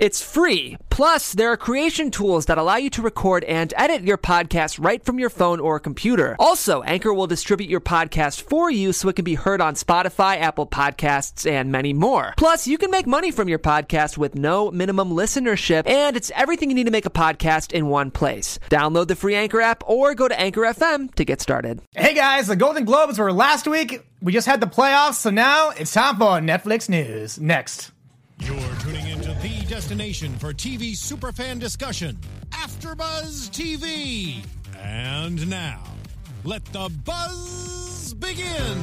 It's free. Plus, there are creation tools that allow you to record and edit your podcast right from your phone or computer. Also, Anchor will distribute your podcast for you so it can be heard on Spotify, Apple Podcasts, and many more. Plus, you can make money from your podcast with no minimum listenership, and it's everything you need to make a podcast in one place. Download the free Anchor app or go to Anchor FM to get started. Hey guys, the Golden Globes were last week. We just had the playoffs, so now it's time for Netflix news. Next. You're tuning into the destination for TV superfan discussion, AfterBuzz TV. And now, let the buzz begin.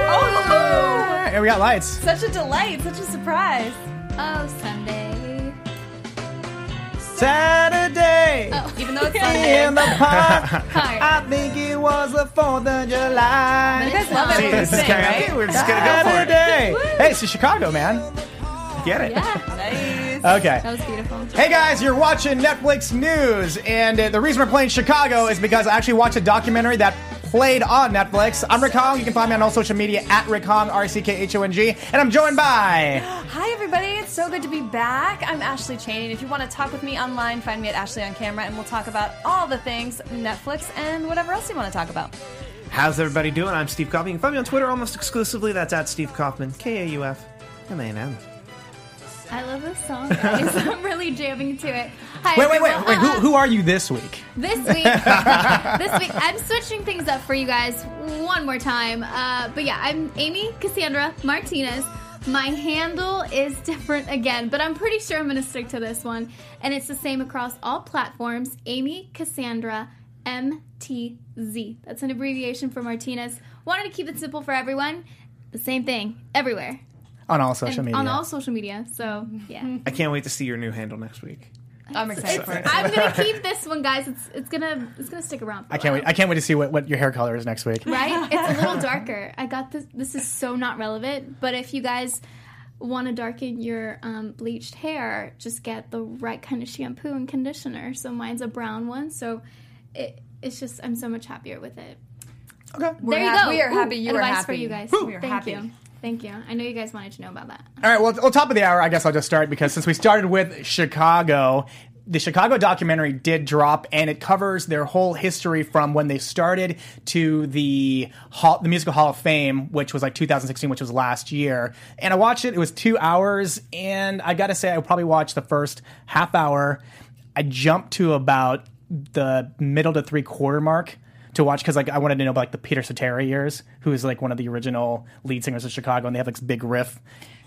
Oh, Here we got lights. such a delight, such a surprise. Oh, Sunday. Saturday Even though it's Sunday. in the park. Hi. I think it was the 4th of July. You guys love it when we this is sing, karaoke. right? We're just gonna go for it. Saturday. Hey, it's Chicago, man. Get it? Yeah, Nice. Okay. that was beautiful. Hey guys, you're watching Netflix news, and uh, the reason we're playing Chicago is because I actually watched a documentary that played on Netflix. I'm Rick Hong. You can find me on all social media at Rick Hong, R C K H O N G, and I'm joined by. Hi, everybody. It's so good to be back. I'm Ashley Cheney. And if you want to talk with me online, find me at Ashley on Camera, and we'll talk about all the things Netflix and whatever else you want to talk about. How's everybody doing? I'm Steve Kaufmann. You can find me on Twitter almost exclusively. That's at Steve Kaufmann. K A U F M A N N. I love this song, guys. I'm really jamming to it. Hi, Wait, wait, wait, everyone. wait. Who, Uh, who are you this week? This week, this week, I'm switching things up for you guys one more time. Uh, but yeah, I'm Amy Cassandra Martinez. My handle is different again, but I'm pretty sure I'm going to stick to this one. And it's the same across all platforms Amy Cassandra MTZ. That's an abbreviation for Martinez. Wanted to keep it simple for everyone. The same thing everywhere. On all social And media. On all social media. So, yeah. I can't wait to see your new handle next week. I'm excited for it. I'm gonna keep this one, guys. It's it's gonna it's gonna stick around. For a I can't wait. I can't wait to see what, what your hair color is next week. right? It's a little darker. I got this. This is so not relevant, but if you guys want to darken your um, bleached hair, just get the right kind of shampoo and conditioner. So mine's a brown one, so it, it's just I'm so much happier with it. Okay. there you hap- go. we are happy you are advice happy. for you guys. We are Thank happy. you. Thank you. I know you guys wanted to know about that. All right. Well, on top of the hour, I guess I'll just start because since we started with Chicago, the Chicago documentary did drop, and it covers their whole history from when they started to the hall, the Musical Hall of Fame, which was like 2016, which was last year. And I watched it; it was two hours, and I got to say, I probably watched the first half hour. I jumped to about the middle to three quarter mark to watch because like I wanted to know about like the Peter Cetera years, who is like one of the original lead singers of Chicago, and they have like this big riff.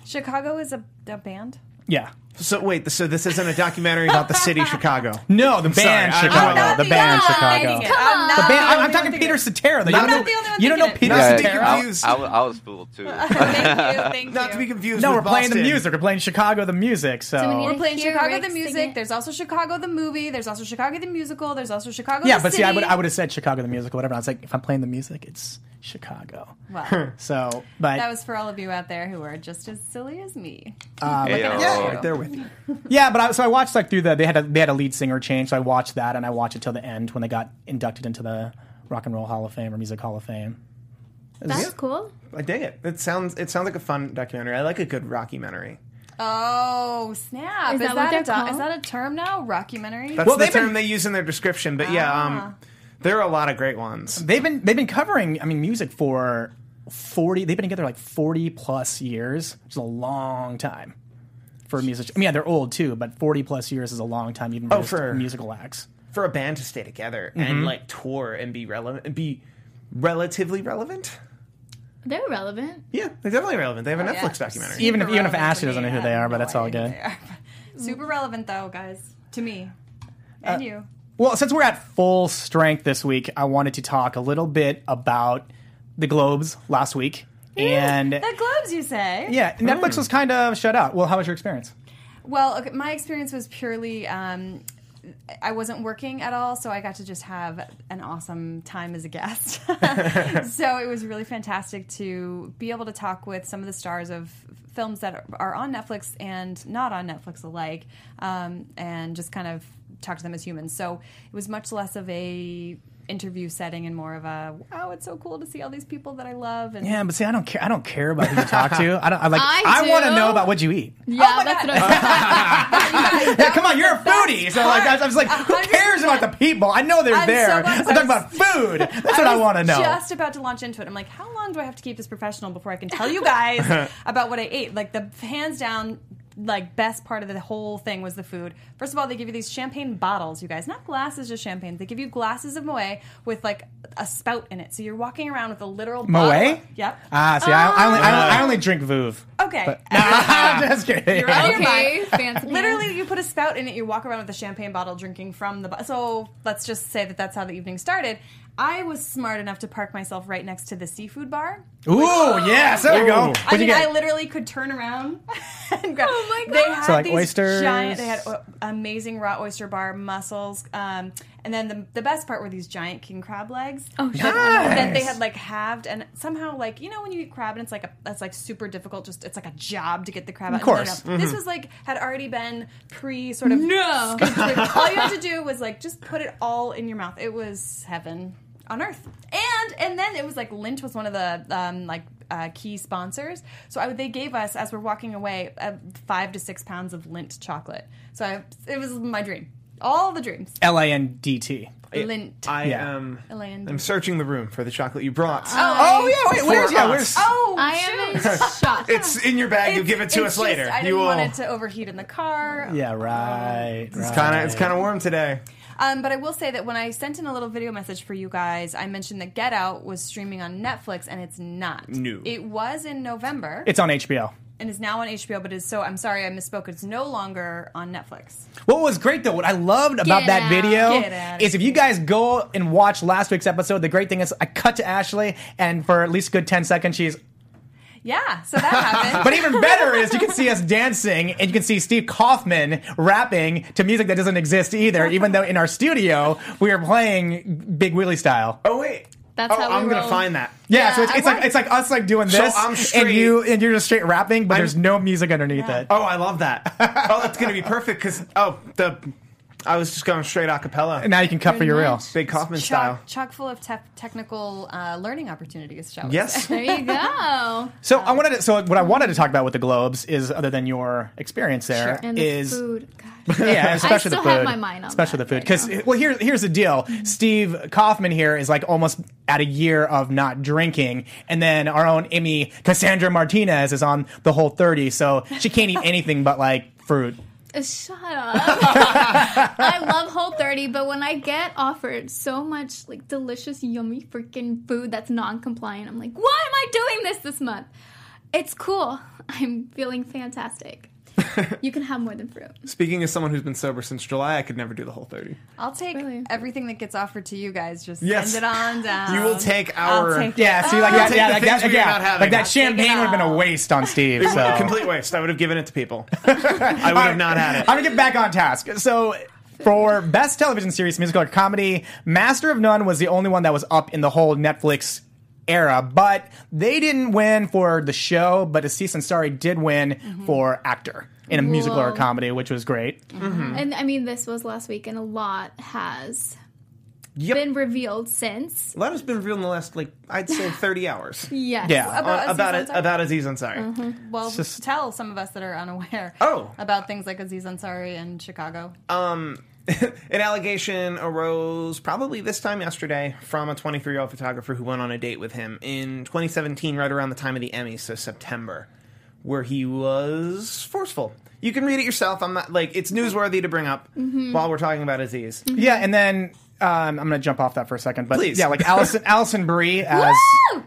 Chicago is a, a band. Yeah. So wait, so this isn't a documentary about the city Chicago. No, the band sorry, I'm Chicago. not the the band only Chicago. one thinking. Come I'm on. not The the band. I'm, I'm talking Peter thinking Cetera. You don't know, the you don't know thinking Peter it. Yeah, to be Cetera. I. I, I was fooled too. Thank you. Thank Not you. to be confused. No, with we're playing the music. We're playing Chicago the music. So So we we're playing Chicago Rick the music. There's also Chicago the movie. There's also Chicago the musical. There's also Chicago. yeah, the but see, I would I would have said Chicago the music or whatever. I was like, if I'm playing the music, it's Chicago. Well, So, but that was for all of you out there who are just as silly as me. Ayo. Yeah, right there with you. yeah, but I, so I watched like through the they had a, they had a lead singer change, so I watched that and I watched it till the end when they got inducted into the Rock and Roll Hall of Fame or Music Hall of Fame. That's cool. I dig it. It sounds it sounds like a fun documentary. I like a good rockumentary. Oh snap! Is Is, that that, what a do- is that a term now? Rockumentary. That's Well, the they've been- term they use in their description. But yeah, Ah. um, there are a lot of great ones. They've been they've been covering I mean music for forty. They've been together like forty plus years, which is a long time for music. I mean, yeah, they're old too, but forty plus years is a long time even for, Oh, for- musical acts. For a band to stay together Mm-hmm. and like tour and be relevant and be relatively relevant. They're relevant. Yeah, they're definitely relevant. They have a Oh, yeah. Netflix documentary. Even if even if Ashley doesn't know who they have are, but no that's all good. Super relevant though, guys, to me and you. Well, since we're at full strength this week, I wanted to talk a little bit about the Globes last week. And The Globes, you say? yeah, Netflix was kind of shut out. Well, how was your experience? Well, okay, my experience was purely. Um, I wasn't working at all, so I got to just have an awesome time as a guest. so it was really fantastic to be able to talk with some of the stars of films that are on Netflix and not on Netflix alike, um, and just kind of talk to them as humans. So it was much less of a interview setting and more of a wow, it's so cool to see all these people that I love. And Yeah, but see, I don't care. I don't care about who you talk to. I don't. I like. I want to know about what you eat. Yeah, oh that's what I was Yeah, come on, you're a foodie. So like, I was like, who cares about the people? I know they're I'm there. so I'm talking about food. That's what I was want to know. Just about to launch into it. I'm like, how long do I have to keep this professional before I can tell you guys about what I ate? Like the hands down, like best part of the whole thing was the food. First of all, they give you these champagne bottles, you guys, not glasses, just champagne. They give you glasses of Moet with like a spout in it, so you're walking around with a literal Moet? bottle. Yep. Ah, see, I, I, only, I, I only drink Veuve. Okay. I'm just kidding. You're out of your Okay, mind. fancy Literally, you put a spout in it. You walk around with a champagne bottle, drinking from the. bo- So let's just say that that's how the evening started. I was smart enough to park myself right next to the seafood bar. Ooh, yes, there you go. I What'd you mean, get? I literally could turn around and grab. Oh my god! They God. had So, like, these oysters? giant. They had amazing raw oyster bar, mussels, um, and then the, the best part were these giant king crab legs. Oh, shit. that, that they had like halved and somehow like you know when you eat crab and it's like a that's like super difficult. Just it's like a job to get the crab. out. Of course. This was like had already been pre sort of. No. All you had to do was like just put it all in your mouth. It was heaven on earth. And and then it was like Lindt was one of the um, like uh, key sponsors. So I, they gave us as we're walking away uh, five to six pounds of Lindt chocolate. So I, it was my dream. All the dreams. L A N D T. Lindt. I Yeah. am. Elaine. I'm searching the room for the chocolate you brought. Oh yeah, wait, where's yeah, us. where's oh, I am in shock. It's in your bag. you It's- give it to it's us later. just- I you didn't will. want it to overheat in the car. yeah, right. It's kind of it's kind of warm today. Um, but I will say that when I sent in a little video message for you guys, I mentioned that Get Out was streaming on Netflix, and it's not. No. It was in November It's on HBO. and is now on HBO, but is so. I'm sorry, I misspoke. It's no longer on Netflix. What was great though, what I loved about Get that out. video is if you guys go and watch last week's episode, the great thing is I cut to Ashley and for at least a good 10 seconds she's Yeah, so that happened. But even better is you can see us dancing and you can see Steve Kaufmann rapping to music that doesn't exist either, even though in our studio we are playing Big Willie style. Oh wait. That's oh, how we I'm gonna roll. find that. Yeah, so it's, it's like it's like us like doing So this, I'm and you and you're just straight rapping, but there's no music underneath it. Oh, I love that. oh, that's gonna be perfect because oh the I was just going straight a cappella. And now you can cut for your real. Big Kaufmann style. chock, chock full of te- technical uh, learning opportunities. Shall we Yes. say. There you go. So I wanted to, so what I wanted to talk about with the Globes is other than your experience there And the is food. God. yeah, especially still the food. have my mind on especially that the food. right Because now. well, here, here's the deal. Steve Kaufmann here is like almost at a year of not drinking, and then our own Emmy Cassandra Martinez is on the whole thirty, so she can't eat anything but like fruit. Shut up. I love Whole 30, but when I get offered so much like delicious, yummy freaking food that's non-compliant, I'm like, why am I doing this this month? It's cool. I'm feeling fantastic. You can have more than fruit. Speaking as someone who's been sober since July, I could never do the whole thirty. I'll take Really? everything that gets offered to you guys. Just Yes. send it on down. You will take I'll our- take Yeah, see, like I'll that, yeah, like that, we yeah, not like that I'll champagne would have been a waste on Steve. So a complete waste. I would have given it to people. I would have not had it. I'm gonna get back on task. So. For best television series, musical or comedy, Master of None was the only one that was up in the whole Netflix era, but they didn't win for the show. But Aziz Ansari did win for actor in a musical or Whoa. comedy, which was great. And I mean, this was last week, and a lot has Yep. been revealed since. A lot has been revealed in the last, like, I'd say 30 hours. Yes. Yeah. About Uh, about it, Ansari? about Aziz Ansari. Well, just- tell some of us that are unaware. Oh. about things like Aziz Ansari and Chicago. Um, an allegation arose probably this time yesterday from a 23 year old photographer who went on a date with him in 2017, right around the time of the Emmys, so September, where he was forceful. You can read it yourself. I'm not like it's newsworthy to bring up mm-hmm. while we're talking about Aziz. Mm-hmm. Yeah, and then um, I'm gonna jump off that for a second, but Please. yeah, like Alison Alison Brie as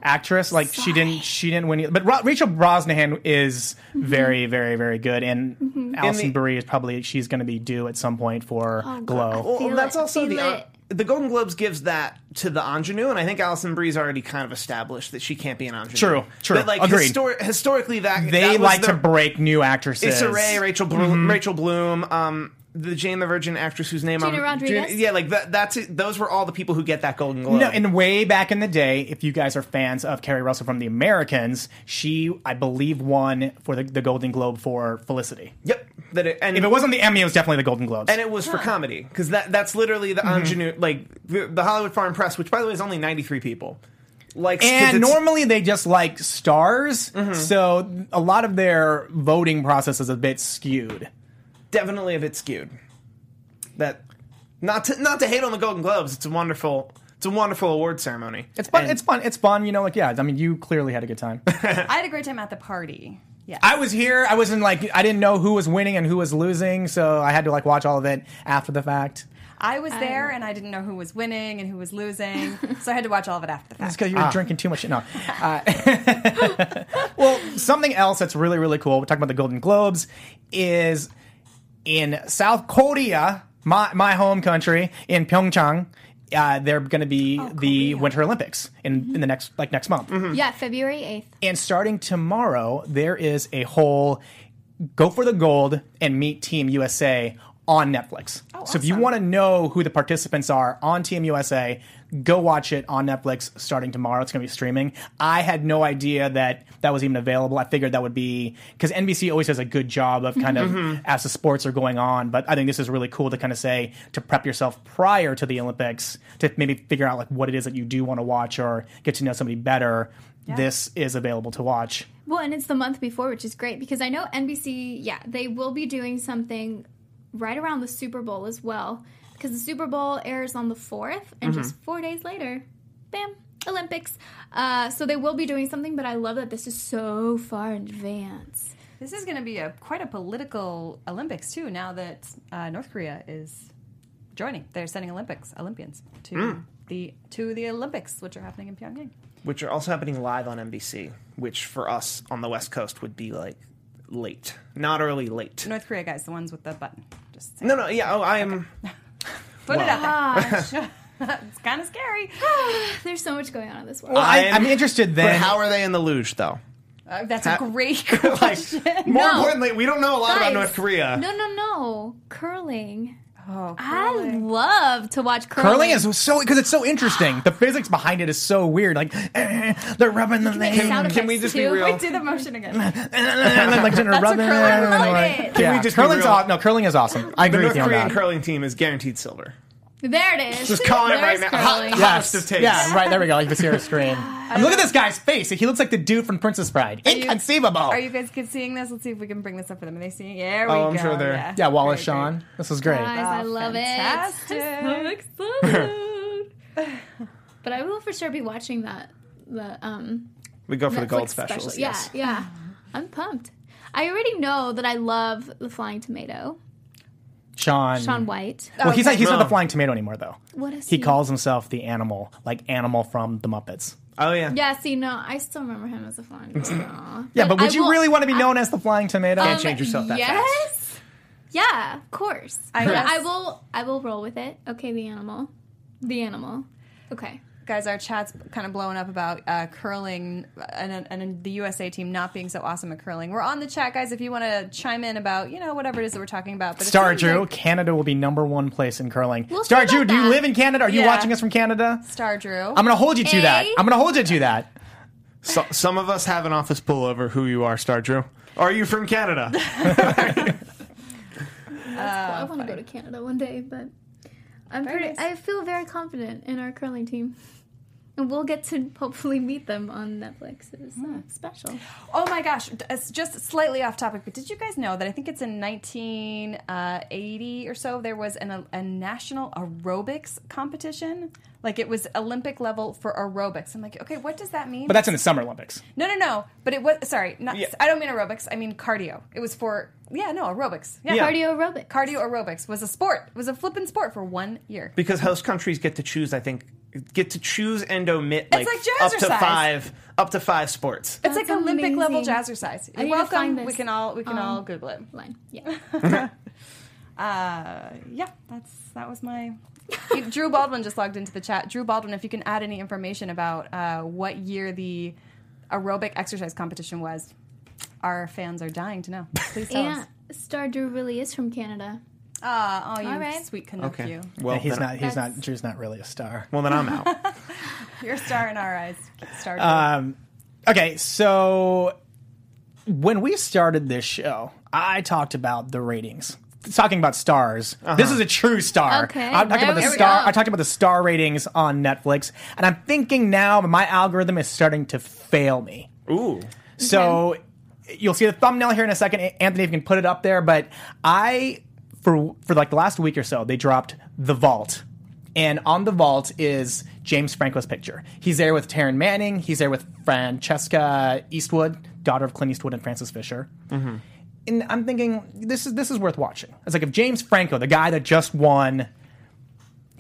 actress, like she didn't she didn't win, either. but Ra- Rachel Brosnahan is very very very good, and Alison the- Brie is probably she's gonna be due at some point for Glow. Well, Feel that's it, also feel the uh, it. the Golden Globes gives that to the ingenue, and I think Alison Brie's already kind of established that she can't be an ingenue. True, true. But like Agreed. histor- historically, that They that was like the- to break new actresses. Issa Rae, Rachel Bloom, Rachel Bloom, um, the Jane the Virgin actress whose name Gina I'm Rodriguez? Gina- yeah, like that. That's it. Those were all the people who get that Golden Globe. No, and way back in the day, if you guys are fans of Keri Russell from The Americans, she, I believe, won for the, the Golden Globe for Felicity. yep, that it, and If it wasn't the Emmy, it was definitely the Golden Globes. and it was for comedy because that that's literally the mm-hmm. ingenue like the, the Hollywood Foreign Press, which by the way is only ninety three people. Like 'cause And normally they just like stars, mm-hmm. so a lot of their voting process is a bit skewed. Definitely a bit skewed. That not to not to hate on the Golden Globes, it's a wonderful it's a wonderful award ceremony. It's fun. And- it's fun. It's fun. You know, like yeah. I mean, you clearly had a good time. I had a great time at the party. Yeah. I was here. I wasn't like I didn't know who was winning and who was losing, so I had to like watch all of it after the fact. I was there and I didn't know who was winning and who was losing, so I had to watch all of it after the It's fact. because you were drinking too much. No. Uh, well, something else that's really really cool. We're talking about the Golden Globes. Is in South Korea, my my home country, in Pyeongchang. Uh, they're going to be the Korea. Winter Olympics in, in the next like next month. Yeah, February 8th. And starting tomorrow, there is a whole go for the gold and meet Team USA on Netflix. Oh, so if you want to know who the participants are on Team USA, go watch it on Netflix starting tomorrow. It's going to be streaming. I had no idea that that was even available. I figured that would be because NBC always does a good job of kind of mm-hmm. as the sports are going on. But I think this is really cool to kind of say to prep yourself prior to the Olympics to maybe figure out like what it is that you do want to watch or get to know somebody better. This is available to watch. Well, and it's the month before, which is great because I know NBC, yeah, they will be doing something right around the Super Bowl as well. Because the Super Bowl airs on the 4th, and just four days later, bam, Olympics. Uh, so they will be doing something, but I love that this is so far in advance. This is going to be a quite a political Olympics too. Now that uh, North Korea is joining, they're sending Olympics Olympians to the to the Olympics, which are happening in Pyongyang. which are also happening live on NBC, which for us on the West Coast would be like late, not early, late. North Korea guys, the ones with the button. Just saying. No, no, yeah, oh, I am. put it out there. It's kind of scary. there's so much going on in this world. Well, I, I'm- I'm interested then. But how are they in the luge though? Uh, that's a Ha- great like, question. more No. importantly, we don't know a lot about Guys, North Korea. No, no, no. Curling. Oh, I love to watch curling. Curling is so because it's so interesting. The physics behind it is so weird. Like eh, they're rubbing the make thing, sound Can we effects, just be real? Wait, do the motion again. like they're rubbing. curling like- Can we yeah, just be curling's real? aw- no curling is awesome. I The agree North with you on Korean that. curling team is guaranteed silver. There it is. Just calling it right There's now. Hot- curling. Yes. Hottest of takes. Yeah, right. There we go. You Like the Sierra screen. And look at this guy's face. He looks like the dude from Princess Bride. you- Inconceivable. Are you guys kids seeing this? Let's see if we can bring this up for them. Are they seeing? There we Oh, I'm go. sure they're- Yeah, yeah, Wallace Great, great. Shawn. This is great. Guys, I Oh, love fantastic. it. I'm so excited. but I will for sure be watching that. The um, We go for the Netflix gold special. specials. Yeah, yes. yeah. I'm pumped. I already know that I love the Flying Tomato. Sean. Shaun White. Well, he's not. He's not the flying tomato anymore, though. What is He he? calls himself the animal, like animal from the Muppets. Oh yeah. Yeah, see, no, I still remember him as a Flying Tomato. Yeah, but would I you will- really want to be known as the flying tomato? Um, change yourself that yes. Yeah, of course. I But guess- I will. I will roll with it. Okay, the animal. The animal. Okay. Guys, our chat's kind of blowing up about uh, curling and, and the USA team not being so awesome at curling. We're on the chat, guys. If you want to chime in about you know whatever it is that we're talking about. But Star Drew, like- Canada will be number one place in curling. We'll Star Drew, do you live in Canada? Are you Yeah. watching us from Canada? Star Drew. I'm going to hold you to Eh? that. I'm going to hold you to that. So, some of us have an office pull over who you are, Star Drew. Are you from Canada? Well, I want to go to Canada one day, but I'm Very pretty. nice. I feel very confident in our curling team, and we'll get to hopefully meet them on Netflix. It's uh, special. Oh my gosh, it's just slightly off topic, but did you guys know that I think it's in 1980 or so there was an, a national aerobics competition? Like it was Olympic level for aerobics. I'm like, okay, what does that mean? But that's in the Summer Olympics. no, no, no. But it was sorry, not. Yeah. I don't mean aerobics. I mean cardio. It was for yeah, no aerobics. Yeah, Yeah. Cardio aerobics. cardio aerobics was a sport. It was a flippin' sport for one year. because host countries get to choose. I think get to choose and omit like, like up to five up to five sports. It's like That's Olympic level amazing. jazzercise. You're welcome. We can all we can Um, all Google it. Line. Yeah. Uh, yeah, that's that was my. Drew Baldwin just logged into the chat. Drew Baldwin, if you can add any information about uh, what year the aerobic exercise competition was, our fans are dying to know. Please tell yeah. us. Star Drew really is from Canada. Ah, oh, you All right. sweet Canuck, Okay. you. Well, Yeah, he's not. He's not. Drew's not really a star. Well, then I'm out. You're a star in our eyes. Star. Drew. Um, okay, so when we started this show, I talked about the ratings. Talking about stars. This is a true star. Okay, I'm talking about the star. go. I talked about the star ratings on Netflix, and I'm thinking now my algorithm is starting to fail me. Ooh. So you'll see the thumbnail here in a second. Anthony, if you can put it up there. But I, for for like the last week or so, they dropped The Vault. And on The Vault is James Franco's picture. He's there with Taryn Manning. He's there with Francesca Eastwood, daughter of Clint Eastwood and Frances Fisher. Mm-hmm. And I'm thinking this is this is worth watching. It's like if James Franco, the guy that just won,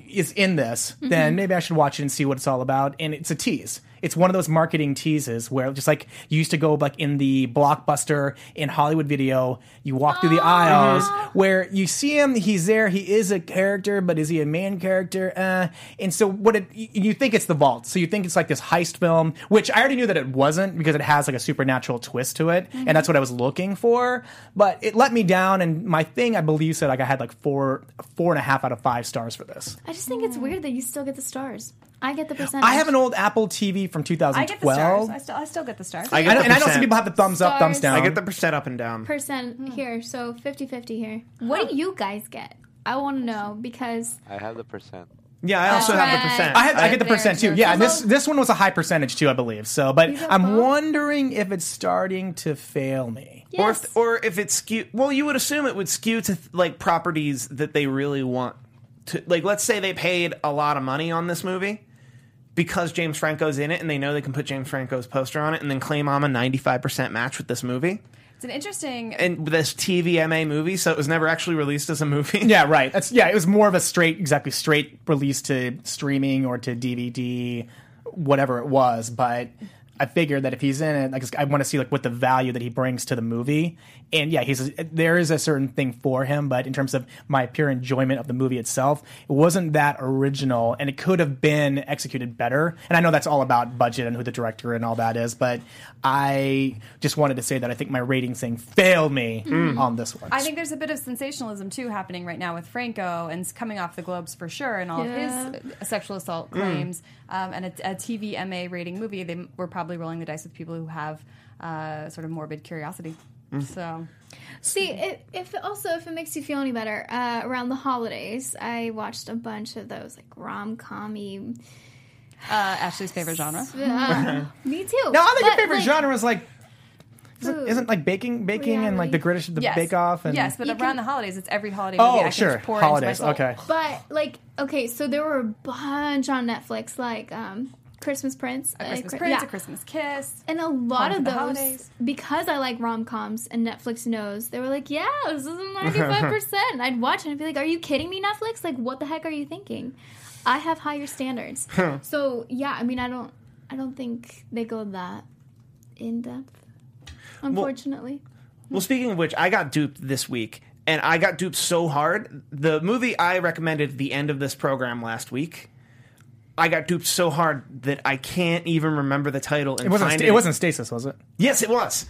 is in this, mm-hmm. then maybe I should watch it and see what it's all about. And it's a tease. It's one of those marketing teases where just like you used to go like in the blockbuster in Hollywood video, you walk through the aisles where you see him, he's there, he is a character, but is he a main character? Uh, and so what it y- you think it's the vault. So you think it's like this heist film, which I already knew that it wasn't because it has like a supernatural twist to it, and that's what I was looking for. But it let me down, and my thing I believe said like I had like four four and a half out of five stars for this. I just think it's weird that you still get the stars. I get the percentage. I have an old Apple TV from I get the 2012. stars. I still, I still get the stars. I I get know- the and I know some percent. people have the thumbs up, thumbs Stars. down. I get the percent up and down. percent hmm. here, so 50-50 here. What do you guys get? I want to know because I have the percent. Yeah, I also That's have the right. percent. I, had, I get the Very percent too. good. Yeah, and this Although- this one was a high percentage too, I believe. So, but These are I'm both- wondering if it's starting to fail me. Or yes, if, or if it's skew. Well, you would assume it would skew to like properties that they really want to. Like, let's say they paid a lot of money on this movie because James Franco's in it, and they know they can put James Franco's poster on it, and then claim I'm a 95 percent match with this movie It's an interesting. and this TVMA movie, so it was never actually released as a movie. Yeah, right. That's yeah. It was more of a straight, exactly straight release to streaming or to DVD, whatever it was. But I figured that if he's in it, like I want to see like what the value that he brings to the movie. And yeah, he's there is a certain thing for him, but in terms of my pure enjoyment of the movie itself, it wasn't that original, and it could have been executed better. And I know that's all about budget and who the director and all that is, but I just wanted to say that I think my rating thing failed me on this one. I think there's a bit of sensationalism too happening right now with Franco and coming off the Globes for sure, and all Yeah. of his sexual assault claims. Um, and a, a TV MA rating movie, they were probably rolling the dice with people who have uh, sort of morbid curiosity. So See, if, if also if it makes you feel any better, uh, around the holidays, I watched a bunch of those like rom commy. uh, Ashley's favorite genre. Uh, me too. No, I think your favorite like, genre is like isn't, isn't like baking, baking, and like the British, the Yes. Bake Off, and yes, but You around can- the holidays, it's every holiday movie. I oh, can sure, just pour into my holidays. soul. Okay, But like, okay, so there were a bunch on Netflix, like um, Christmas Prince, A Christmas Chri- Prince, yeah. a Christmas Kiss. And a lot of those, because I like rom coms and Netflix knows, they were like, yeah, this is 95%. I'd watch it and be like, are you kidding me, Netflix? Like, what the heck are you thinking? I have higher standards. so, yeah, I mean, I don't, I don't think they go that in depth, unfortunately. Well, speaking of which, I got duped this week, and I got duped so hard. The movie I recommended at the end of this program last week, I got duped so hard that I can't even remember the title. And it wasn't. find It wasn't Stasis, was it? Yes, it was.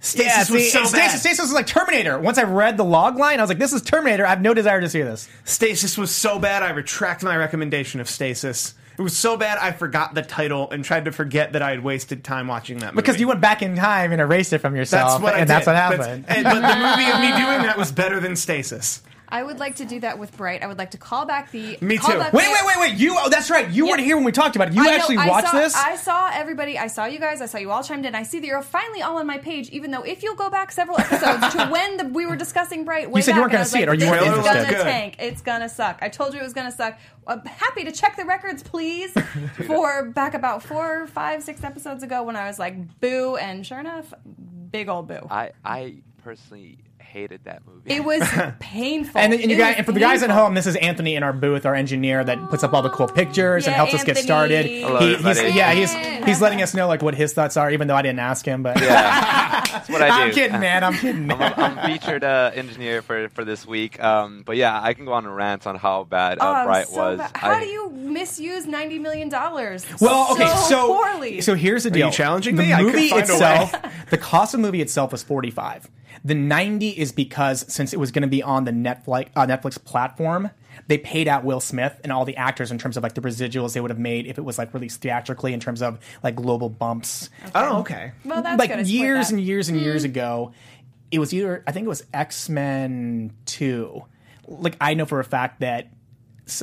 Stasis was so Stasis, bad. Stasis was like Terminator. Once I read the log line, I was like, "This is Terminator." I have no desire to see this. Stasis was so bad, I retract my recommendation of Stasis. It was so bad, I forgot the title and tried to forget that I had wasted time watching that movie. Because you went back in time and erased it from yourself, that's what I and did. that's what But- happened. and- but the movie of me doing that was better than Stasis. I would like to do that with Bright. I would like to call back the. Me too. wait, wait, wait, wait! You. Oh, that's right. You Yeah. weren't here when we talked about it. You I know, actually I watched saw, this. I saw everybody. I saw you guys. I saw you all chimed in. I see that you're finally all on my page. Even though, if you'll go back several episodes to when the, we were discussing Bright, way You said you back, weren't gonna and I was see it, like, or you this weren't is interested. gonna Good. tank. It's gonna suck. I told you it was gonna suck. I'm happy to check the records, please. for back about four, five, six episodes ago when I was like boo, and sure enough, big old boo. I I personally hated that movie. It was painful. and, and you guys, was and for the guys at home, this is Anthony in our booth, our engineer that puts up all the cool pictures and Yeah, helps us get started. Hello, He- he's, yeah, he's he's letting us know like what his thoughts are, even though I didn't ask him. But yeah, that's what I do. I'm kidding, man. I'm kidding. I'm, a, I'm featured uh, engineer for, for this week. Um, but yeah, I can go on a rant on how bad uh, Oh, Bright so was. bad. How I- do you misuse ninety million dollars? Well, okay, so, so poorly. so here's the deal. challenging the me? I couldn't movie a itself, way. the cost of the movie itself was forty five. The ninety is because since it was going to be on the Netflix uh, Netflix platform, they paid out Will Smith and all the actors in terms of like the residuals they would have made if it was like released theatrically in terms of like global bumps. Oh, okay. Well, that's like good. Years that. and years and years hmm. ago, it was either I think it was X Men Two. Like I know for a fact that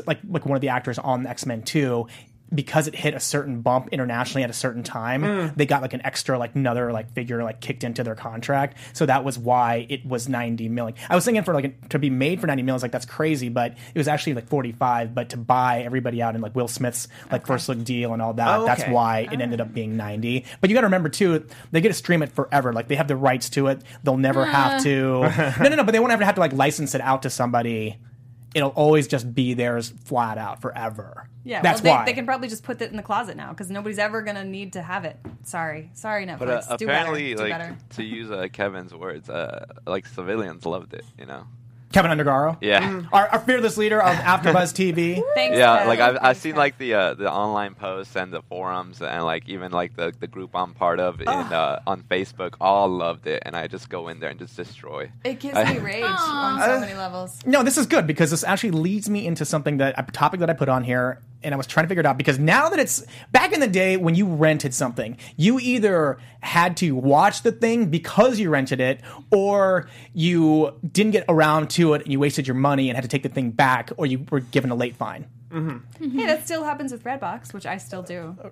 like like one of the actors on X Men Two. Because it hit a certain bump internationally at a certain time, hmm. they got like an extra like another like figure like kicked into their contract. So that was why it was ninety million. I was thinking for like to be made for ninety million, like that's crazy, but it was actually like forty five. But to buy everybody out in like Will Smith's like first look deal and all that, Oh, that's why it ended up being 90 but you got to remember too they get to stream it forever. Like they have the rights to it. They'll never have to no no no but they won't ever have to like license it out to somebody it'll always just be theirs flat out forever Yeah, that's well, they, why they can probably just put it in the closet now because nobody's ever gonna need to have it. Sorry, sorry, Netflix. But uh, do apparently, better. Do like better. to use uh, Kevin's words, uh, like civilians loved it. You know. Kevin undergaro Yeah. our, our fearless leader of afterbuzz tv Thanks, Yeah, Kev. like I've, I've Thanks, seen Kev. like the uh, the online posts and the forums and like even like the, the group I'm part of in uh, on Facebook all loved it and I just go in there and just destroy. It gives I- me rage on so many levels. no this is good because this actually leads me into something that a topic that i put on here and i was trying to figure it out because now that it's back in the day when you rented something you either had to watch the thing because you rented it or you didn't get around to it and you wasted your money and had to take the thing back or you were given a late fine mm-hmm. Hey, that still happens with Redbox, which I still do. Oh,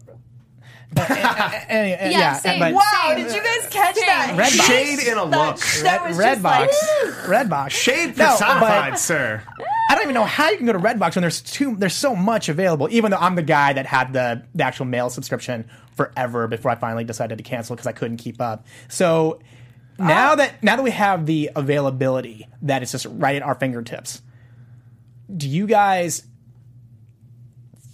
Any- uh, Yeah, same. but Wow, Wow, Same. did you guys catch Same. that? Redbox. Shade in a look. That was just Redbox, like, Redbox, Shade No, personified, but- sir. I don't even know how you can go to Redbox when there's too there's so much available. Even though I'm the guy that had the the actual mail subscription forever before I finally decided to cancel because I couldn't keep up. So now that now that we have the availability that it's just right at our fingertips, do you guys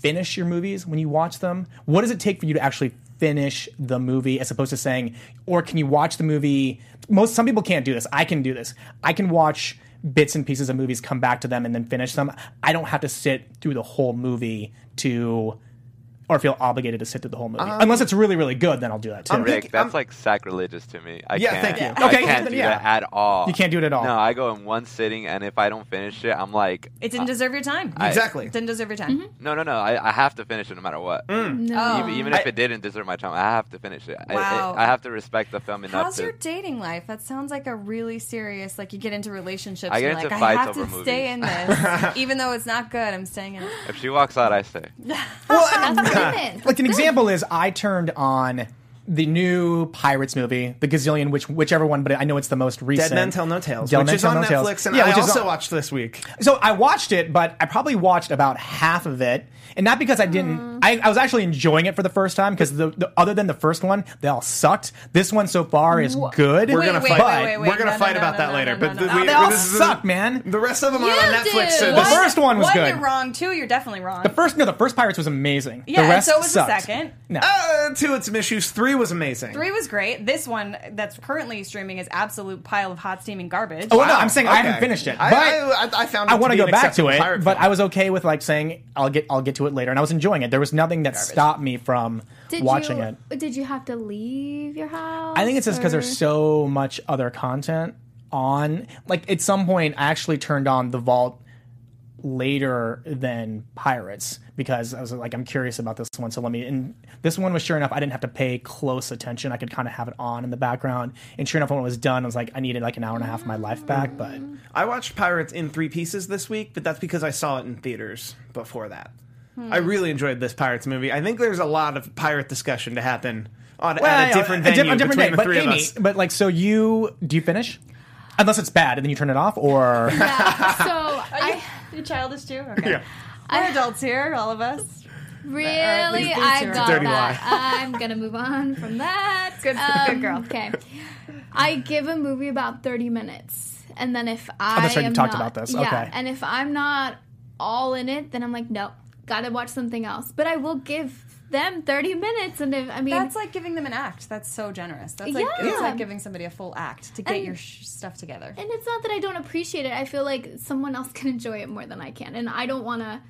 finish your movies when you watch them? What does it take for you to actually finish the movie as opposed to saying, or can you watch the movie? Most some people can't do this. I can do this. I can watch bits and pieces of movies, come back to them, and then finish them. I don't have to sit through the whole movie to. Or feel obligated to sit through the whole movie, um, unless it's really, really good. Then I'll do that too. Rick, thinking- that's I'm- like sacrilegious to me. I Yeah, can't, thank you. I can't then do yeah. that at all. You can't do it at all. No, I go in one sitting, and if I don't finish it, I'm like, it didn't deserve your time. Exactly. It didn't deserve your time. Mm-hmm. no, no, no. I, I have to finish it no matter what. Mm. No. Even, even if it didn't deserve my time, I have to finish it. I- Wow. I, I have to respect the film enough How's to. your dating life? That sounds like a really serious. Like you get into relationships. I get you're into like, fights I have over to stay in this, even though it's not good. I'm staying in it. if she walks out, I stay. That's like an example is I turned on the new Pirates movie, the Gazillion, which whichever one, but I know it's the most recent. Dead Men Tell No Tales, Dead which Men is Tell on No Tales. Netflix, and Yeah, I which also on- watched this week. So I watched it, but I probably watched about half of it, and not because I didn't. I, I was actually enjoying it for the first time because the, the other than the first one, they all sucked. This one so far is good. We're Wait, gonna wait, fight. wait, wait, wait. We're gonna No, fight no, about no, that no, later. no, but no, the, no. we, they all this is suck, man. The rest of them are You on Netflix. So The first one was one, good. you're wrong. Two, you're definitely wrong. The first, no, the first Pirates was amazing. Yeah, the and rest so was the second. No. uh, two had some issues. Three was amazing. Three was great. This one that's currently streaming is absolute pile of hot steaming garbage. Oh, no, I'm saying I haven't finished it. I- but I- I- I found it I want to go back to it, but. I was okay with like saying I'll get I'll get to it later, and I was enjoying it. There was nothing that stopped me from Did watching you, it. Did you have to leave your house? I think it's just because there's so much other content on. Like at some point, I actually turned on the vault later than Pirates because I was like, I'm curious about this one. So let me. And this one was sure enough. I didn't have to pay close attention. I could kind of have it on in the background. And sure enough, when it was done, I was like, I needed like an hour and a half of my life back. But I watched Pirates in three pieces this week, but that's because I saw it in theaters before that. I really enjoyed this Pirates movie. I think there's a lot of pirate discussion to happen on at a different venue di- a different between day. the But three Amy, of us. but like, so you do you finish? Unless it's bad, and then you turn it off, or Yeah, so I You're childish too. Okay. We're adults here, all of us. really, I got Dirty that. I'm gonna move on from that. Good- good um, girl. Okay, I give a movie about 30 minutes, and then if I Oh, that's right, you am talked not- about this. yeah, Okay. and if I'm not all in it, then I'm like, nope, gotta watch something else. But I will give them 30 minutes, and if I mean, That's like giving them an act. That's so generous. That's like Yeah. it's like giving somebody a full act to get And- your sh- stuff together. And it's not that I don't appreciate it. I feel like someone else can enjoy it more than I can. And I don't want to.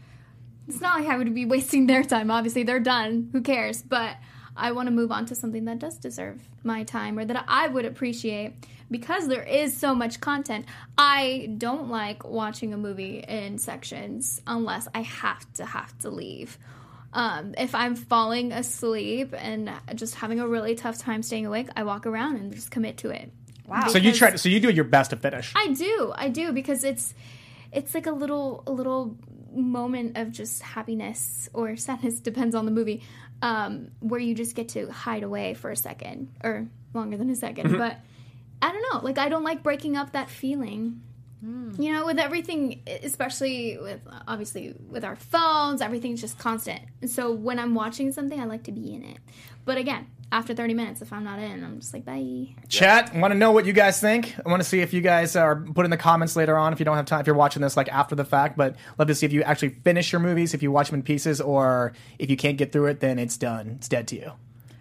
It's not like I would be wasting their time. Obviously, they're done. Who cares? But I want to move on to something that does deserve my time or that I would appreciate because there is so much content. I don't like watching a movie in sections unless I have to have to leave. Um, if I'm falling asleep and just having a really tough time staying awake, I walk around and just commit to it. Wow. So you Because- try. So you do your best to finish. I do, I do because it's it's like a little a little moment of just happiness or sadness depends on the movie, um, where you just get to hide away for a second or longer than a 2nd But I don't know, like I don't like breaking up that feeling. Mm. You know, with everything, especially with obviously with our phones, everything's just constant. And so when I'm watching something, I like to be in it. But again, after 30 minutes, if I'm not in, I'm just like, bye. Chat, want to know what you guys think. I want to see if you guys are put in the comments later on if you don't have time, if you're watching this like after the fact. But love to see if you actually finish your movies, if you watch them in pieces, or if you can't get through it, then it's done. It's dead to you.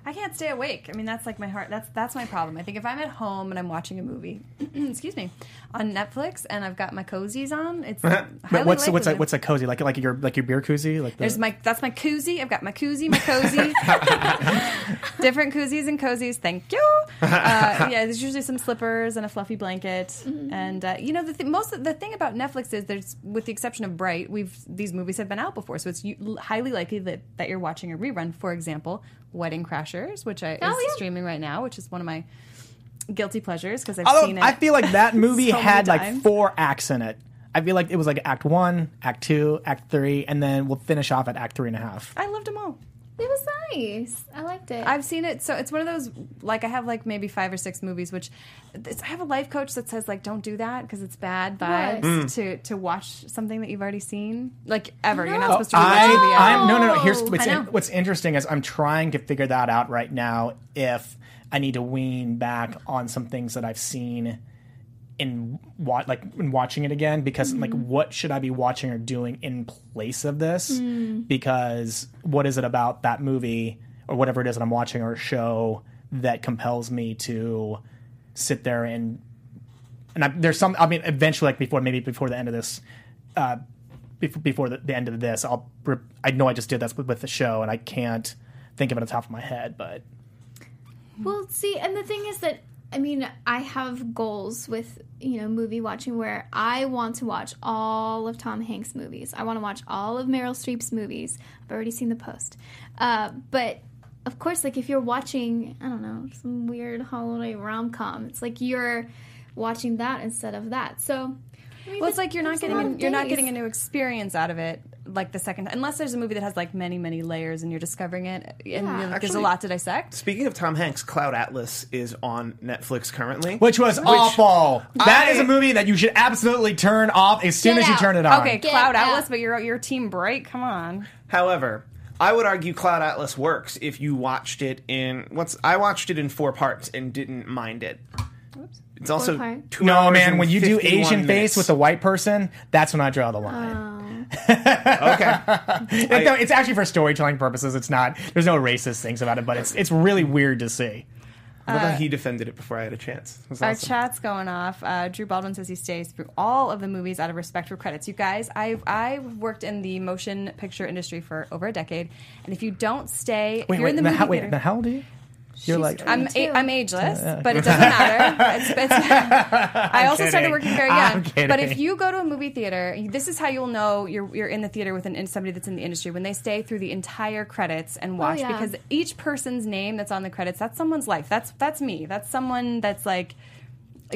I can't stay awake. I mean, that's like my heart. That's that's my problem. I think if I'm at home and I'm watching a movie, excuse me, on Netflix and I've got my cozies on, it's highly But what's likely what's a, that- what's a cozy like like your like your beer koozie like the, There's my that's my koozie. I've got my koozie, my cozy. Different koozies and cozies. Thank you. Uh, yeah, there's usually some slippers and a fluffy blanket. And uh, you know, the th- most of the thing about Netflix is there's, with the exception of Bright, we've these movies have been out before, so it's u- highly likely that that you're watching a rerun. For example, Wedding Crashers, which I, oh, is Oh, yeah. streaming right now, which is one of my guilty pleasures because I've Although seen it. I feel like that movie so had like four acts in it. I feel like it was like Act One, Act Two, Act Three, and then we'll finish off at Act Three and a half. I loved them all. It was nice. I liked it. I've seen it, so it's one of those like I have like maybe five or six movies. Which it's, I have a life coach that says like don't do that because it's bad vibes What? Mm. to to watch something that you've already seen like ever. You're not supposed to rewatch a movie. I, ever. I'm no, no, no. Here's what's in, what's interesting is I'm trying to figure that out right now. If I need to wean back on some things that I've seen in what like in watching it again because like Mm-hmm. what should I be watching or doing in place of this? Mm. Because what is it about that movie or whatever it is that I'm watching or a show that compels me to sit there and and I, there's some I mean eventually like before maybe before the end of this uh before, before the, the end of this I'll I know I just did that with, with the show and I can't think of it on top of my head but Well, see, and the thing is that I mean, I have goals with you know movie watching where I want to watch all of Tom Hanks' movies. I want to watch all of Meryl Streep's movies. I've already seen the post, uh, but of course, like if you're watching, I don't know, some weird holiday rom com, it's like you're watching that instead of that. So. I mean, Well, it's like you're not getting a, you're not getting a new experience out of it like the second unless there's a movie that has like many many layers and you're discovering it and Yeah. you're like, there's a lot to dissect. Speaking of Tom Hanks, Cloud Atlas is on Netflix currently. which was awful that is a movie that you should absolutely turn off as soon as you out. turn it on Okay, Get Cloud out. Atlas, but you're your team break. Come on. However, I would argue Cloud Atlas works if you watched it in what's I watched it in four parts and didn't mind it. It's also part. two no man when you do Asian minutes. face with the white person that's when I draw the line okay. It- no, it's actually for storytelling purposes it's not there's no racist things about it but it's it's really weird to see Well, then he defended it before I had a chance. Our awesome. chat's going off. Uh, Drew Baldwin says he stays through all of the movies out of respect for credits. You guys, I've I've worked in the motion picture industry for over a decade, and if you don't stay, if wait you're wait in the now, movie how, wait theater, now how old are you you're like I'm Me a- too. I'm ageless, but it doesn't matter. It's, it's, I also started working very I'm young. But if you go to a movie theater, this is how you'll know you're you're in the theater with an, somebody that's in the industry when they stay through the entire credits and watch yeah. because each person's name that's on the credits that's someone's life. That's that's me. That's someone that's like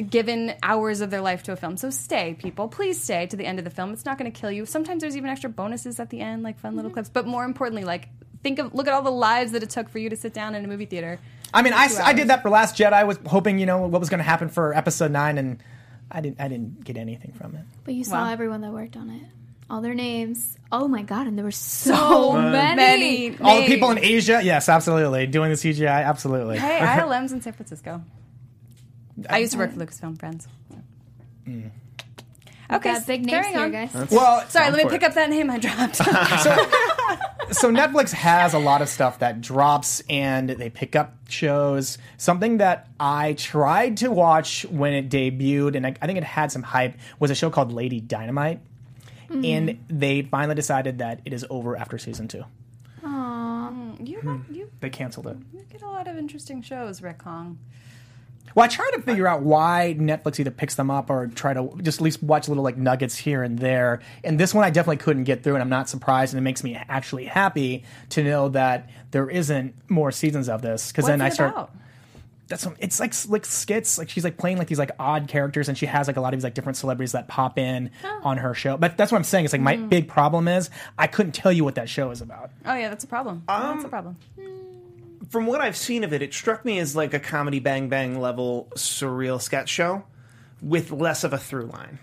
given hours of their life to a film. So stay, people. Please stay to the end of the film. It's not going to kill you. Sometimes there's even extra bonuses at the end, like fun Mm-hmm. little clips. But more importantly, like think of look at all the lives that it took for you to sit down in a movie theater. I mean, I, I did that for Last Jedi. I was hoping, you know, what was going to happen for Episode Nine, and I didn't. I didn't get anything from it. But you saw Wow. everyone that worked on it. All their names. Oh my god, and there were so many. Many. All the people in Asia, yes, absolutely, doing the CGI, absolutely. Hey, I had Lems in San Francisco. I used to work for Lucasfilm Friends. Mm. Okay, Got big names carrying here, on. guys. Well, Sorry, let me pick it. up that name I dropped. so Netflix has a lot of stuff that drops and they pick up shows. Something that I tried to watch when it debuted, and I, I think it had some hype, was a show called Lady Dynamite. Mm-hmm. And they finally decided that it is over after season two. Aww. Mm, you got, you, They canceled it. you get a lot of interesting shows, Rick Hong. Well, I try to figure out why Netflix either picks them up or try to just at least watch little like nuggets here and there. And this one I definitely couldn't get through, and I'm not surprised, and it makes me actually happy to know that there isn't more seasons of this. Because then I start. about? That's some, it's like like skits. Like she's like playing like these like odd characters, and she has like a lot of these like different celebrities that pop in on her show. But that's what I'm saying. It's like my big problem is I couldn't tell you what that show is about. Oh yeah, that's a problem. Um, that's a problem. From what I've seen of it, it struck me as like a comedy Bang Bang level surreal sketch show with less of a through line.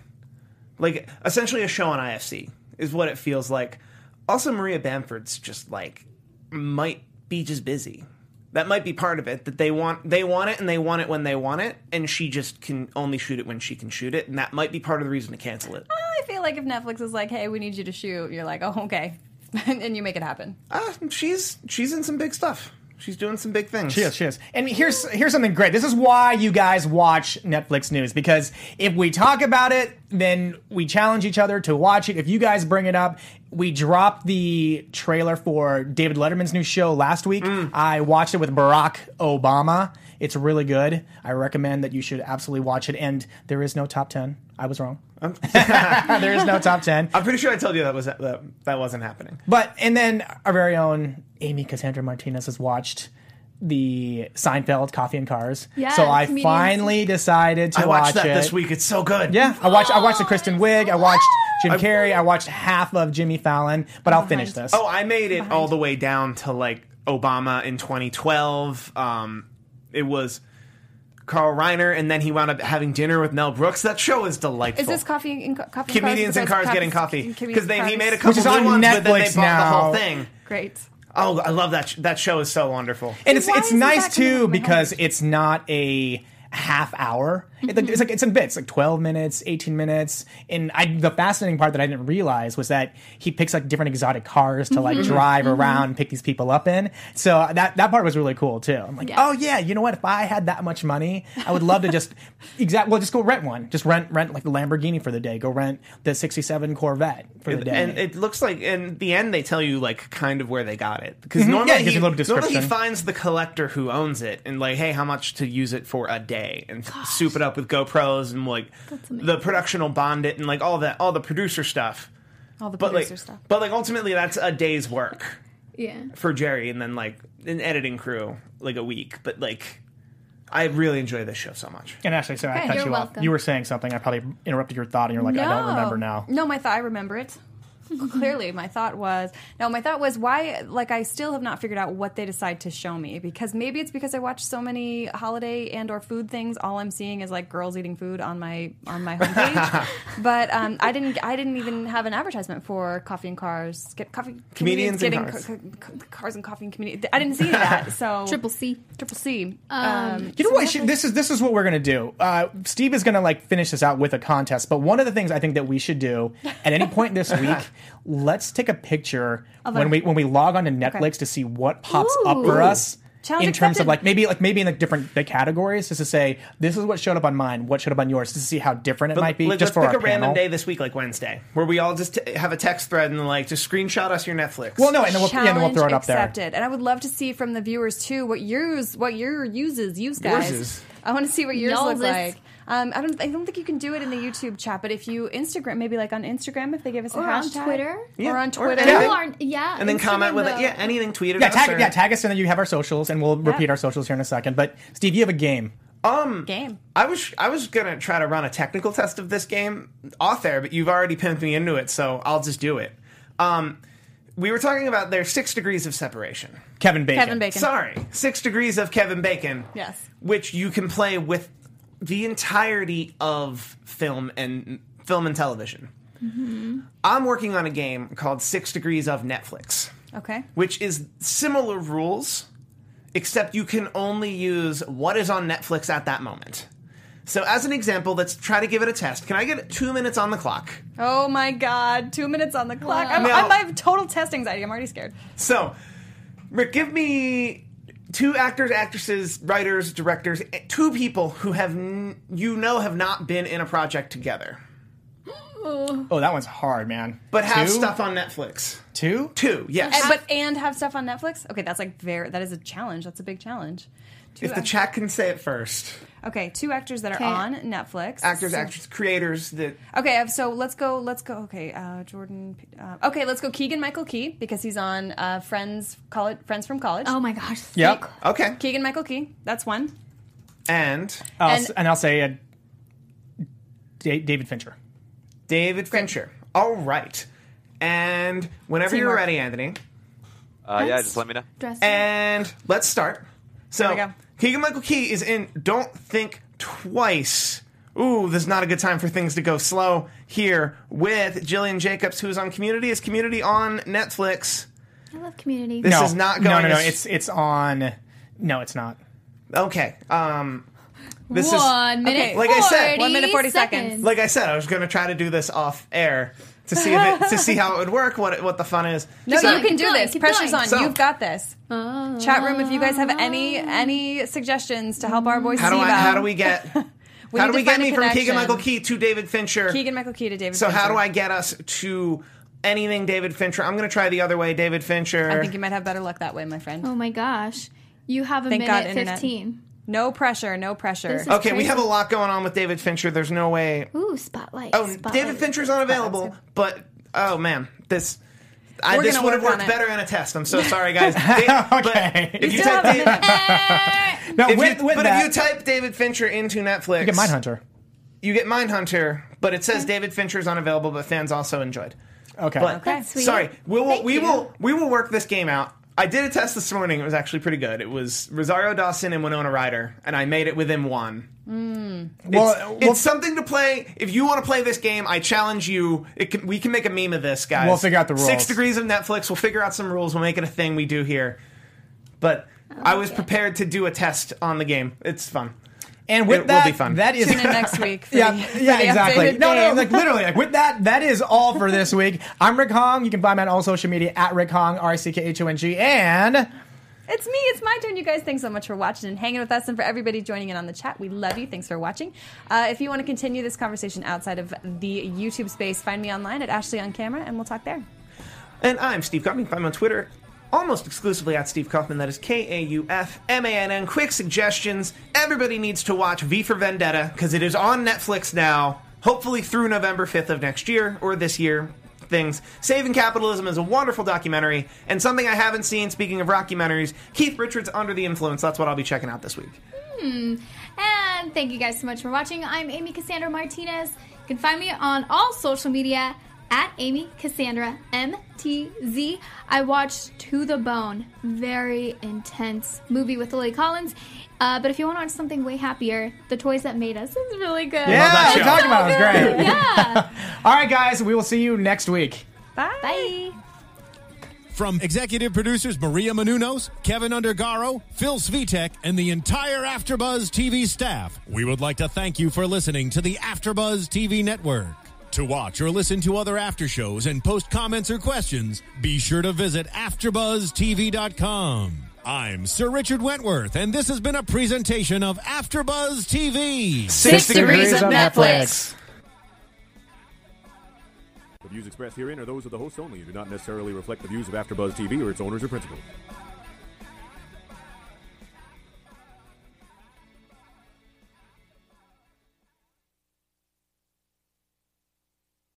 Like essentially a show on IFC is what it feels like. Also, Maria Bamford's just like might be just busy. That might be part of it. That they want they want it and they want it when they want it, and she just can only shoot it when she can shoot it, and that might be part of the reason to cancel it. I feel like if Netflix is like, "Hey, we need you to shoot," you're like, "Oh, okay," and you make it happen. Uh, she's she's in some big stuff. She's doing some big things. She is, she is. And here's here's something great. This is why you guys watch Netflix news because if we talk about it, then we challenge each other to watch it. If you guys bring it up, we dropped the trailer for David Letterman's new show last week. Mm. I watched it with Barack Obama. It's really good. I recommend that you should absolutely watch it. And there is no top ten. I was wrong. there is no top ten. I'm pretty sure I told you that was that, that wasn't happening. But and then our very own Amy Cassandra Martinez has watched the Seinfeld Coffee and Cars. Yeah, so I comedians. finally decided to I watched watch that it. this week. It's so good. Yeah, I watched. I watched the Kristen I'm Wiig. I watched Jim I- Carrey. I watched half of Jimmy Fallon. But I'll finish this. Oh, I made it all the way down to like Obama in 2012. Um, it was Carl Reiner, and then he wound up having dinner with Mel Brooks. That show is delightful. Is this coffee and co- coffee? Comedians and cars, cars getting coffee because they he made a couple Which is on ones, but then they Netflix bought the whole now. thing. Great. Oh, I love that. sh- That show is so wonderful. and it's it's nice too out of my because it's not a half hour. It- it's like it's in bits, like twelve minutes, eighteen minutes. And I, the fascinating part that I didn't realize was that he picks like different exotic cars to like drive around and pick these people up in. So that that part was really cool too. I'm like, Yeah. oh yeah, you know what? If I had that much money, I would love to just exact. Well, just go rent one. Just rent rent like the Lamborghini for the day. Go rent the '67 Corvette for the day. And it looks like in the end they tell you like kind of where they got it because normally, Mm-hmm. Yeah, it gives he, a little normally he finds the collector who owns it and like hey how much to use it for a day and soup it up with GoPros and like the production will bond it and like all that all the producer stuff. All the But like, stuff. but like ultimately that's a day's work Yeah. for Jerry and then like an editing crew like a week. But like I really enjoy this show so much. And actually, sorry, I Okay, cut you're you off. welcome. You were saying something. I probably interrupted your thought, and you're like, I don't remember now. No, my thought. I remember it. Clearly, my thought was no. My thought was why. Like, I still have not figured out what they decide to show me because maybe it's because I watch so many holiday and or food things. All I'm seeing is like girls eating food on my on my homepage. but um, I didn't. I didn't even have an advertisement for coffee and cars. Get coffee. Comedians and getting cars. ca- ca- cars and coffee and comedians. I didn't see that. So Triple C. triple C. Um, You know what? Should, this is this is what we're gonna do. Uh, Steve is gonna like finish this out with a contest. But one of the things I think that we should do at any point this week, let's take a picture when a- we when we log on to Netflix to see what pops up for us. Challenge in terms of like maybe like maybe in the different the categories, just to say this is what showed up on mine, what showed up on yours, just to see how different it might be. Just let's for pick our a random day this week, like Wednesday, where we all just t- have a text thread and like just screenshot us your Netflix. Well, no, and then we'll, yeah, then we'll throw it up there. accepted. And I would love to see from the viewers too what yours, what your uses, use guys. Yourses. I want to see what yours look like. Um, I don't. I don't think you can do it in the YouTube chat, but if you Instagram, maybe like on Instagram, if they give us a Or on Twitter. Yeah, or on Twitter. anything. People aren't- yeah. and then comment with it. Yeah, anything tweeted Yeah, us. tag or- yeah, tag us, and then you have our socials, and we'll repeat our socials here in a second. But Steve, you have a game. game. I was I was gonna try to run a technical test of this game off air, but you've already pimped me into it, so I'll just do it. Um, we were talking about their six degrees of separation. Kevin Bacon. Kevin Bacon. Sorry, six degrees of Kevin Bacon. Yes. which you can play with the entirety of film and film and television. Mm-hmm. I'm working on a game called Six Degrees of Netflix, Okay. which is similar rules, except you can only use what is on Netflix at that moment. So, as an example, let's try to give it a test. Can I get two minutes on the clock? Oh my God! Two minutes on the clock. I'm, Now- I'm, I have total test anxiety. I'm already scared. So, Rick, give me two actors, actresses, writers, directors, eh, two people who have n- you know have not been in a project together. Oh, that one's hard, man. but have Two? stuff on Netflix. Two? Two, yes. And, but and have stuff on Netflix. Okay, that's like very. That is a challenge. That's a big challenge. Two if the act- chat can say it first. Okay, two actors that are Okay. on Netflix. Actors, So- actors, creators that Okay, uh, so let's go. Let's go. Okay, uh, Jordan. Uh, okay, let's go. Keegan Michael Key because he's on uh, Friends college. Friends from college. Oh my gosh. Yep. okay. Keegan Michael Key. That's one. And I'll And- s- and I'll say uh, Da- David Fincher. David Fincher. All right. And whenever you're Teamwork. ready, Anthony. Uh, yeah, just let me know. Dress. And let's start. So There we go. Keegan Michael Key is in Don't Think Twice. Ooh, this is not a good time for things to go slow here with Gillian Jacobs, who's on Community. Is Community on Netflix? I love community. This no, is not No, going no, no. as- It's it's on. No, it's not. Okay. Um, this is One minute. okay, like I said, one minute, 40 seconds. like I said, I was going to try to do this off air to see if it, to see how it would work, what it, what the fun is. No, going, you can do going, this. Pressure's going. on. So- You've got this. Chat room. If you guys have any ah. any suggestions to help our boy How do I? How do we get? we how do we get me from Keegan. Michael Key to David Fincher? Keegan Michael Key to David. Fincher. So how do I get us to anything David Fincher? I'm going to try the other way, David Fincher. I think you might have better luck that way, my friend. Oh my gosh. You have a Thank minute God, internet. 15. No pressure. No pressure. This is- okay, we crazy. have a lot going on with David Fincher. There's no way. Ooh, spotlight. Oh, spotlight. David Fincher's unavailable, but oh man, this. I, We're this gonna would have work on worked it. better in a test. I'm so sorry, guys. Da- but Okay. If you type David, minute. No, if with, you, with but that, if you type David Fincher into Netflix, you get Mindhunter. You get Mindhunter, but it says David Fincher's unavailable, but fans also enjoyed. Okay. But That's sweet. sorry, we will Thank we you. will we will work this game out. I did a test this morning. It was actually pretty good. It was Rosario Dawson and Winona Ryder, and I made it within one. Hmm. well, It's, well, it's something to play. If you want to play this game, I challenge you. It can, we can make a meme of this, guys. We'll figure out the rules. Six degrees of Netflix. We'll figure out some rules. We'll make it a thing we do here. But I, was it. prepared to do a test on the game. It's fun. And with it will that, be fun. that is Tune in next week. For yeah, the, for yeah, the exactly. updated No, no, like literally, like with that, that is all for this week. I'm Rick Hong. You can find me on all social media at Rick Hong, R I C K H O N G, and It's me. It's my turn. You guys, thanks so much for watching and hanging with us, and for everybody joining in on the chat. We love you. Thanks for watching. Uh, if you want to continue this conversation outside of the YouTube space, find me online at Ashley on Camera, and we'll talk there. And I'm Steve Kaufmann. You can find me on Twitter almost exclusively at Steve Kaufmann. That is K A U F M A N N. Quick suggestions. Everybody needs to watch V for Vendetta because it is on Netflix now, hopefully through November 5th of next year or this year. Things. Saving Capitalism is a wonderful documentary, and something I haven't seen, speaking of documentaries, Keith Richards Under the Influence. That's what I'll be checking out this week. Hmm. And thank you guys so much for watching. I'm Amy Cassandra Martinez. You can find me on all social media at Amy Cassandra MTZ. I watched To the Bone, very intense movie with Lily Collins. Uh, but if you want to watch something way happier, The Toys That Made Us is really good. yeah, that we show. talked about it. It was great. Yeah. All right, guys, we will see you next week. Bye. Bye. From executive producers Maria Menounos, Kevin Undergaro, Phil Svitek, and the entire AfterBuzz TV staff, we would like to thank you for listening to the AfterBuzz TV network. To watch or listen to other after shows and post comments or questions, be sure to visit AfterBuzzTV.com. I'm Sir Richard Wentworth, and this has been a presentation of AfterBuzz TV. Six degrees of Netflix. The views expressed herein are those of the hosts only and do not necessarily reflect the views of AfterBuzz TV or its owners or principals.